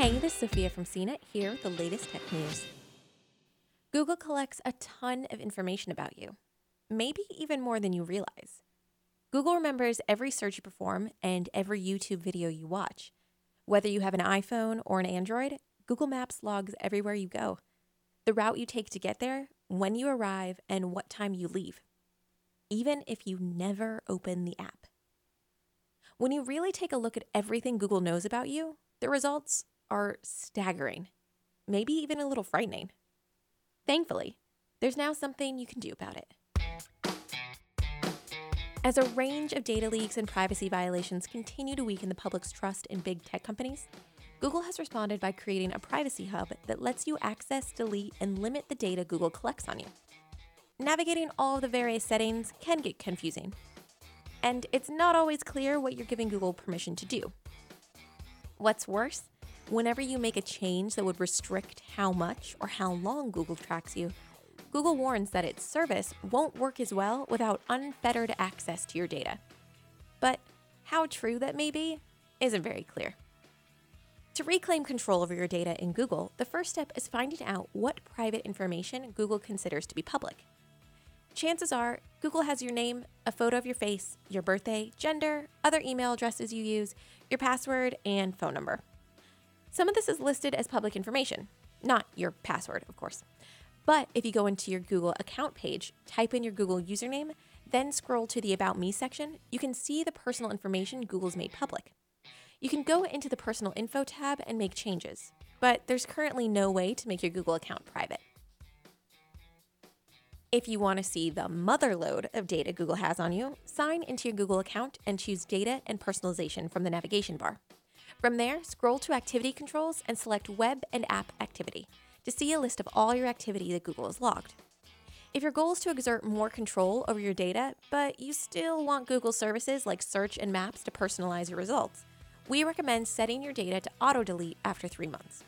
Hey, this is Sophia from CNET here with the latest tech news. Google collects a ton of information about you, maybe even more than you realize. Google remembers every search you perform and every YouTube video you watch. Whether you have an iPhone or an Android, Google Maps logs everywhere you go, the route you take to get there, when you arrive, and what time you leave, even if you never open the app. When you really take a look at everything Google knows about you, the results are staggering, maybe even a little frightening. Thankfully, there's now something you can do about it. As a range of data leaks and privacy violations continue to weaken the public's trust in big tech companies, Google has responded by creating a privacy hub that lets you access, delete, and limit the data Google collects on you. Navigating all the various settings can get confusing, and it's not always clear what you're giving Google permission to do. What's worse, whenever you make a change that would restrict how much or how long Google tracks you, Google warns that its service won't work as well without unfettered access to your data. But how true that may be isn't very clear. To reclaim control over your data in Google, the first step is finding out what private information Google considers to be public. Chances are, Google has your name, a photo of your face, your birthday, gender, other email addresses you use, your password, and phone number. Some of this is listed as public information, not your password, of course. But if you go into your Google account page, type in your Google username, then scroll to the About Me section, you can see the personal information Google's made public. You can go into the Personal Info tab and make changes, but there's currently no way to make your Google account private. If you want to see the motherload of data Google has on you, sign into your Google account and choose Data and Personalization from the navigation bar. From there, scroll to Activity Controls and select Web and App Activity to see a list of all your activity that Google has logged. If your goal is to exert more control over your data, but you still want Google services like search and maps to personalize your results, we recommend setting your data to auto delete after three months.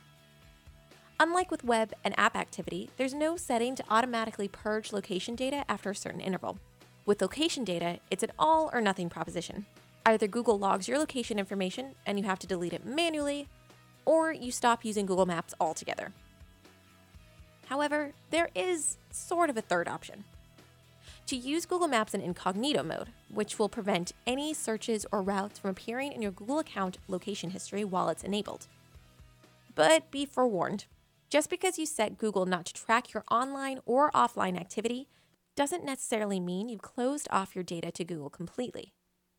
Unlike with web and app activity, there's no setting to automatically purge location data after a certain interval. With location data, it's an all or nothing proposition. Either Google logs your location information and you have to delete it manually, or you stop using Google Maps altogether. However, there is sort of a third option. To use Google Maps in incognito mode, which will prevent any searches or routes from appearing in your Google account location history while it's enabled. But be forewarned just because you set Google not to track your online or offline activity doesn't necessarily mean you've closed off your data to Google completely.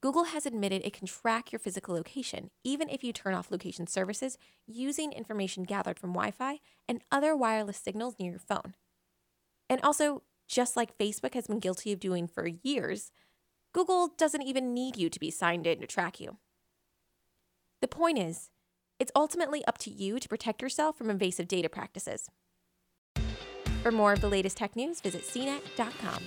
Google has admitted it can track your physical location, even if you turn off location services using information gathered from Wi Fi and other wireless signals near your phone. And also, just like Facebook has been guilty of doing for years, Google doesn't even need you to be signed in to track you. The point is, it's ultimately up to you to protect yourself from invasive data practices. For more of the latest tech news, visit cnet.com.